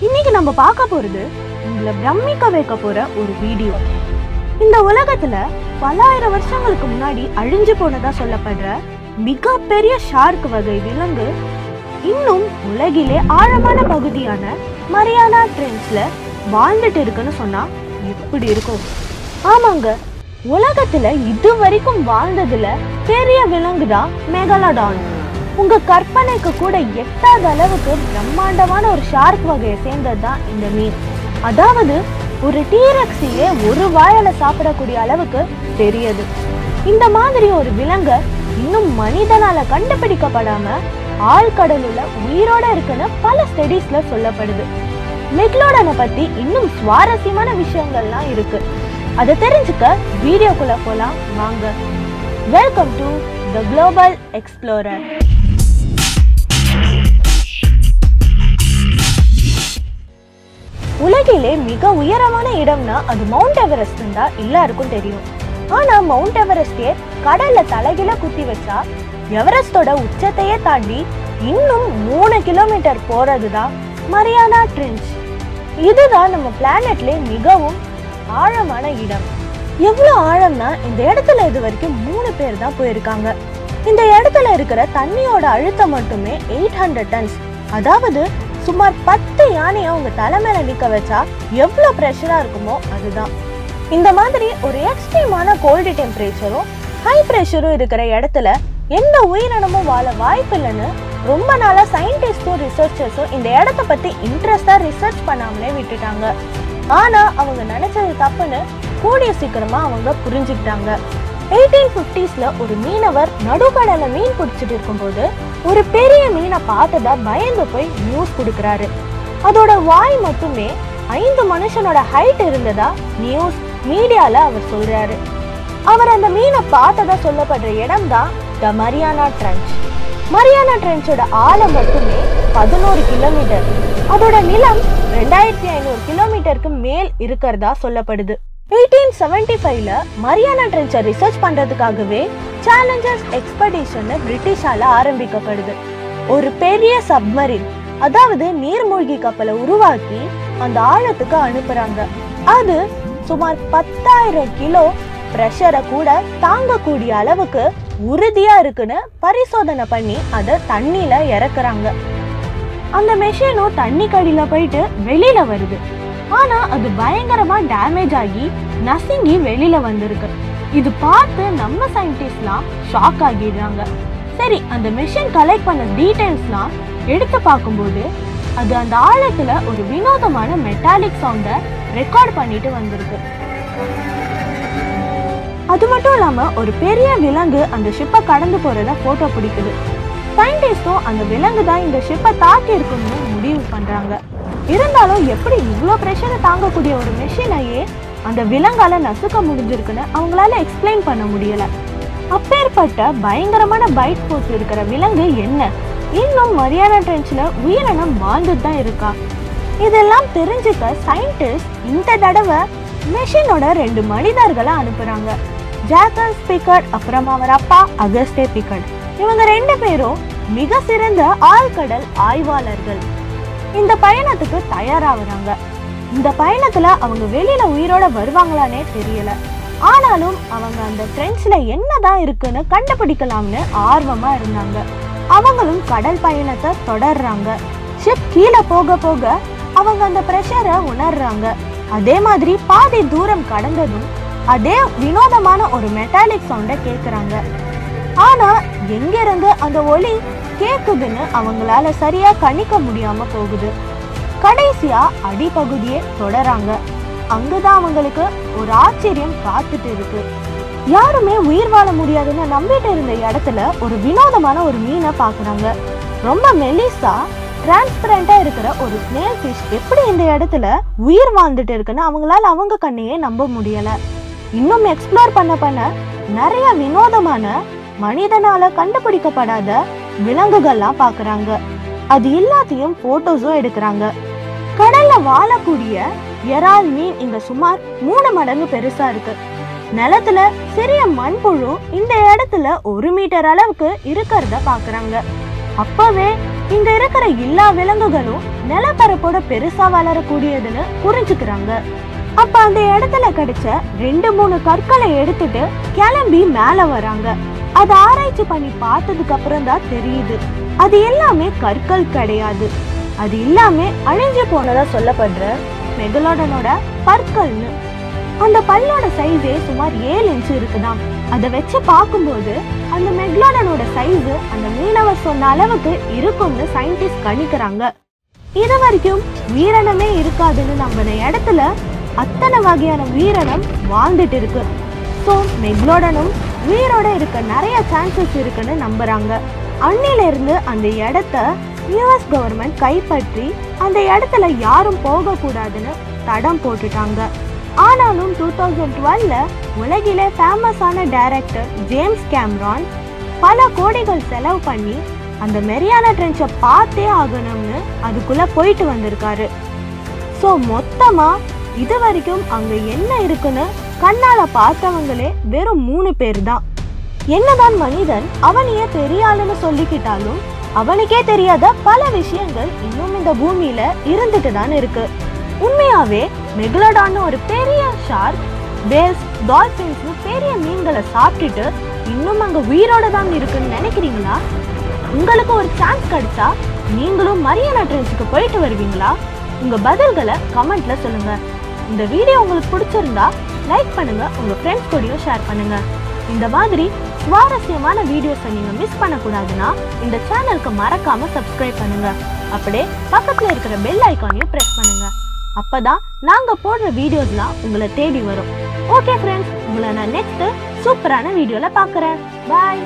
இன்னைக்கு நம்ம பார்க்க போறது உங்களை பிரமிக்க வைக்க போற ஒரு வீடியோ இந்த உலகத்துல பல்லாயிரம் வருஷங்களுக்கு முன்னாடி அழிஞ்சு போனதா சொல்லப்படுற மிகப்பெரிய ஷார்க் வகை விலங்கு இன்னும் உலகிலே ஆழமான பகுதியான மரியானா ட்ரென்ஸ்ல வாழ்ந்துட்டு இருக்குன்னு சொன்னா எப்படி இருக்கும்? ஆமாங்க உலகத்துல இது வரைக்கும் வாழ்ந்ததுல பெரிய விலங்கு தான் மெகலடான் உங்க கற்பனைக்கு கூட எட்டாத அளவுக்கு பிரம்மாண்டமான ஒரு ஷார்க் வகையை சேர்ந்தது தான் இந்த மீன். அதாவது ஒரு டீரக்ஸியே ஒரு வாயால சாப்பிடக்கூடிய அளவுக்கு பெரியது. இந்த மாதிரி ஒரு விலங்கு இன்னும் மனிதனால கண்டுபிடிக்கப்படாம ஆழ்கடலுல உயிரோட இருக்குன்னு பல ஸ்டடீஸ்ல சொல்லப்படுது. மெக்லோடனை பத்தி இன்னும் சுவாரஸ்யமான விஷயங்கள்லாம் இருக்கு. அதை தெரிஞ்சுக்க வீடியோக்குள்ள போலாம். வாங்க. Welcome to the global explorer உலகிலே மிக உயரமான இடம்னா அது மவுண்ட் எவரெஸ்ட் தான் எல்லாருக்கும் தெரியும். ஆனா மவுண்ட் எவரெஸ்டே கடல்ல தலைகில குத்தி வச்சா எவரெஸ்டோட உச்சத்தையே தாண்டி இன்னும் மூணு கிலோமீட்டர் போறதுதான் மரியானா ட்ரென்ச் இதுதான் நம்ம பிளானட்ல மிகவும் ஆழமான இடம். எவ்வளவு ஆழம்னா இந்த இடத்துல இது வரைக்கும் மூணு பேர் தான் போயிருக்காங்க. இந்த இடத்துல இருக்கிற தண்ணியோட அழுத்தம் மட்டுமே எயிட் ஹண்ட்ரட் டன்ஸ் அதாவது சுமார் பத்து யானையை உங்க தலைமையில நிக்க வச்சா எவ்வளவு ப்ரெஷரா இருக்குமோ அதுதான். இந்த மாதிரி ஒரு எக்ஸ்ட்ரீமான கோல்டு டெம்பரேச்சரும் ஹை ப்ரெஷரும் இருக்கிற இடத்துல எந்த உயிரினமும் வாழ வாய்ப்பு இல்லைன்னு ரொம்ப நாளா சயின்டிஸ்டும் ரிசர்ச்சர்ஸும் இந்த இடத்த பத்தி இன்ட்ரெஸ்டா ரிசர்ச் பண்ணாமலே விட்டுட்டாங்க. ஆனா அவங்க நினைச்சது தப்புன்னு கூடிய சீக்கிரமா அவங்க புரிஞ்சுக்கிட்டாங்க. எயிட்டீன் ஃபிஃப்டிஸில் ஒரு மீனவர் நடுக்கடல மீன் பிடிச்சிட்டு இருக்கும்போது ஒரு பெரிய மீனை பார்த்ததா பயந்து போய் நியூஸ் கொடுக்குறாரு. அதோட வாய் மட்டுமே ஐந்து மனுஷனோட ஹைட் இருந்ததா நியூஸ் மீடியாவில் அவர் சொல்கிறாரு அவர் அந்த மீனை பார்த்ததா சொல்லப்படுற இடம் தான் த மரியானா ட்ரென்ச் மரியானா ட்ரென்ச்சோட ஆழம் மட்டுமே பதினோரு கிலோமீட்டர் அதோட நிலம் ரெண்டாயிரத்தி ஐநூறு கிலோமீட்டருக்கு மேல் இருக்கிறதா சொல்லப்படுது. எயிட்டீன் செவன்டி ஃபைவ்ல மரியானா ட்ரென்ச்சை ரிசர்ச் பண்ணுறதுக்காகவே சேலஞ்சர்ஸ் எக்ஸ்பெடிஷன் பிரிட்டிஷால ஆரம்பிக்கப்படுது. ஒரு பெரிய சப்மரின் அதாவது நீர்மூழ்கி கப்பலை உருவாக்கி அந்த ஆழத்துக்கு அனுப்புறாங்க. அது சுமார் பத்தாயிரம் கிலோ ப்ரெஷரை கூட தாங்கக்கூடிய அளவுக்கு உறுதியா இருக்குன்னு பரிசோதனை பண்ணி அதை தண்ணியில இறக்குறாங்க. அந்த மெஷினும் தண்ணி கடியில போயிட்டு வெளியில வருது. ஆனா அது பயங்கரமா டேமேஜ் ஆகி நசுங்கி வெளியில வந்திருக்கு. இது பார்த்து நம்ம சயின்டிஸ்ட்லாம் ஷாக் ஆகிடுறாங்க. சரி அந்த மெஷின் கலெக்ட் பண்ண டீடைல்ஸ்லாம் எடுத்து பார்க்கும்போது அது அந்த ஆழத்துல ஒரு வினோதமான மெட்டாலிக் சவுண்டை ரெக்கார்ட் பண்ணிட்டு வந்திருக்கு. அது மட்டும் இல்லாம ஒரு பெரிய விலங்கு அந்த ஷிப்பை கடந்து போறத போட்டோ பிடிக்குது. சயின்டிஸ்டும் அந்த விலங்கு தான் இந்த ஷிப்பை தாக்கி இருக்குன்னு முடிவு பண்றாங்க. இருந்தாலும் எப்படி இவ்வளோ ப்ரெஷரை தாங்கக்கூடிய ஒரு மெஷினையே அந்த விலங்கால நசுக்க முடிஞ்சிருக்குன்னு அவங்களால எக்ஸ்பிளைன் பண்ண முடியல. அப்பேற்பட்ட பயங்கரமான பைட் போட்டு இருக்கிற விலங்கு என்ன? இன்னும் மரியானா ட்ரென்ச்ல உயிரினம் வாழ்ந்துட்டு தான் இருக்கா? இதெல்லாம் தெரிஞ்சுக்க சயின்டிஸ்ட் இந்த தடவை மெஷினோட ரெண்டு மனிதர்களை அனுப்புறாங்க. ஜாக்கஸ் ஸ்பீக்கர் அப்புறம் அவர் அப்பா அகஸ்டே பிக்கர்ட் இவங்க ரெண்டு பேரும் மிக சிறந்த ஆழ்கடல் ஆய்வாளர்கள். இந்த பயணத்துக்கு தயாராகிறாங்க. இந்த பயணத்துல அவங்க வெளியில உயிரோட வருவாங்களானே தெரியல. ஆனாலும் அவங்க அந்த ட்ரெண்ட்ஸ்ல என்னதான் இருக்குன்னு கண்டுபிடிக்கலாம்னு ஆர்வமா இருந்தாங்க. அவங்களும் கடல் பயணத்தை தொடர்றாங்க. ஷிப் கீழே போக போக அவங்க அந்த ப்ரெஷரை உணர்றாங்க. அதே மாதிரி பாதி தூரம் கடந்ததும் அதே வினோதமான ஒரு மெட்டாலிக் சவுண்டை கேட்குறாங்க ஆனா எங்கிருந்து அந்த ஒளி கேக்குதுன்னு அவங்களால சரியா கணிக்க முடியாம போகுது. கடைசியா அடிப்பகுதியே தொடராங்க. அங்கதான் அவங்களுக்கு ஒரு ஆச்சரியம் காத்துட்டு இருக்கு. யாருமே உயிர் வாழ முடியாதுன்னு நம்பிட்டு இருந்த இடத்துல ஒரு வினோதமான ஒரு மீனை பாக்குறாங்க. ரொம்ப மெலிசா டிரான்ஸ்பரண்டா இருக்கிற ஒரு ஸ்னேல் ஃபிஷ் எப்படி இந்த இடத்துல உயிர் வாழ்ந்துட்டு இருக்குன்னு அவங்களால அவங்க கண்ணையே நம்ப முடியல. இன்னும் எக்ஸ்ப்ளோர் பண்ண பண்ண நிறைய வினோதமான மனிதனால கண்டுபிடிக்கப்படாத விலங்குகள்லாம் பாக்குறாங்க அது எல்லாத்தையும் போட்டோஸும் எடுக்கிறாங்க. கடல்ல வாழக்கூடிய எறால் மீன் இங்க சுமார் மூணு மடங்கு பெருசா இருக்கு. நிலத்துல சிறிய மண்புழு இந்த இடத்துல ஒரு மீட்டர் அளவுக்கு இருக்கிறத பாக்குறாங்க அப்பவே இங்க இருக்கிற எல்லா விலங்குகளும் நிலப்பரப்போட பெருசா வளரக்கூடியதுன்னு புரிஞ்சுக்கிறாங்க. அப்ப அந்த இடத்துல கிடைச்ச ரெண்டு மூணு கற்களை எடுத்துட்டு கிளம்பி மேல வராங்க. அதை ஆராய்ச்சி பண்ணி பார்த்ததுக்கு அப்புறம் தான் தெரியுது. அது எல்லாமே கற்கள் கிடையாது. அது எல்லாமே அழிஞ்சு போனதா சொல்லப்படுற மெகலோடனோட பற்கள்னு. அந்த பல்லோட சைஸே சுமார் ஏழு இன்ச்சு இருக்குதாம். அதை வச்சு பார்க்கும்போது அந்த மெக்லாடனோட சைஸ் அந்த மீனவர் சொன்ன அளவுக்கு இருக்கும்னு சயின்டிஸ்ட் கணிக்கிறாங்க. இது வரைக்கும் உயிரினமே இருக்காதுன்னு நம்பின இடத்துல அத்தனை வகையான உயிரினம் வாழ்ந்துட்டு இருக்கு. ஸோ மெக்லோடனும் உயிரோட இருக்க நிறைய சான்சஸ் இருக்குன்னு நம்புறாங்க. அன்னில அந்த இடத்த யூஎஸ் கவர்மெண்ட் கைப்பற்றி அந்த இடத்துல யாரும் போகக்கூடாதுன்னு தடம் போட்டுட்டாங்க. ஆனாலும் டூ தௌசண்ட் டுவெல்ல உலகிலே ஃபேமஸான டைரக்டர் ஜேம்ஸ் கேம்ரான் பல கோடிகள் செலவு பண்ணி அந்த மெரியான ட்ரென்ச்சை பார்த்தே ஆகணும்னு அதுக்குள்ளே போயிட்டு வந்திருக்காரு. ஸோ மொத்தமாக இது வரைக்கும் அங்கே என்ன இருக்குன்னு கண்ணால பார்த்தவங்களே வெறும் மூணு பேர் தான் என்னதான் மனிதன் அவனையே பெரிய ஆளுன்னு சொல்லிக்கிட்டாலும் அவனுக்கே தெரியாத பல விஷயங்கள் இன்னும் இந்த பூமியில இருந்துட்டு தான் இருக்கு. உண்மையாவே மெகுலடான்னு ஒரு பெரிய ஷார்க் பேல்ஸ் டால்பின்ஸ்னு பெரிய மீன்களை சாப்பிட்டுட்டு இன்னும் அங்க உயிரோட தான் இருக்குன்னு நினைக்கிறீங்களா? உங்களுக்கு ஒரு சான்ஸ் கிடைச்சா நீங்களும் மரியானா ட்ரென்ஸுக்கு போயிட்டு வருவீங்களா? உங்க பதில்களை கமெண்ட்ல சொல்லுங்க. இந்த வீடியோ உங்களுக்கு பிடிச்சிருந்தா லைக் பண்ணுங்க உங்க ஃப்ரெண்ட்ஸ் கூடயும் ஷேர் பண்ணுங்க. இந்த மாதிரி சுவாரஸ்யமான வீடியோஸை நீங்க மிஸ் பண்ணக்கூடாதுன்னா இந்த சேனலுக்கு மறக்காம சப்ஸ்கிரைப் பண்ணுங்க. அப்படியே பக்கத்துல இருக்கிற பெல் ஐக்கானையும் பிரஸ் பண்ணுங்க. அப்பதான் நாங்க போடுற வீடியோஸ்லாம் உங்களை தேடி வரும். ஓகே ஃப்ரெண்ட்ஸ் உங்களை நான் நெக்ஸ்ட் சூப்பரான வீடியோல பாக்குறேன் பாய்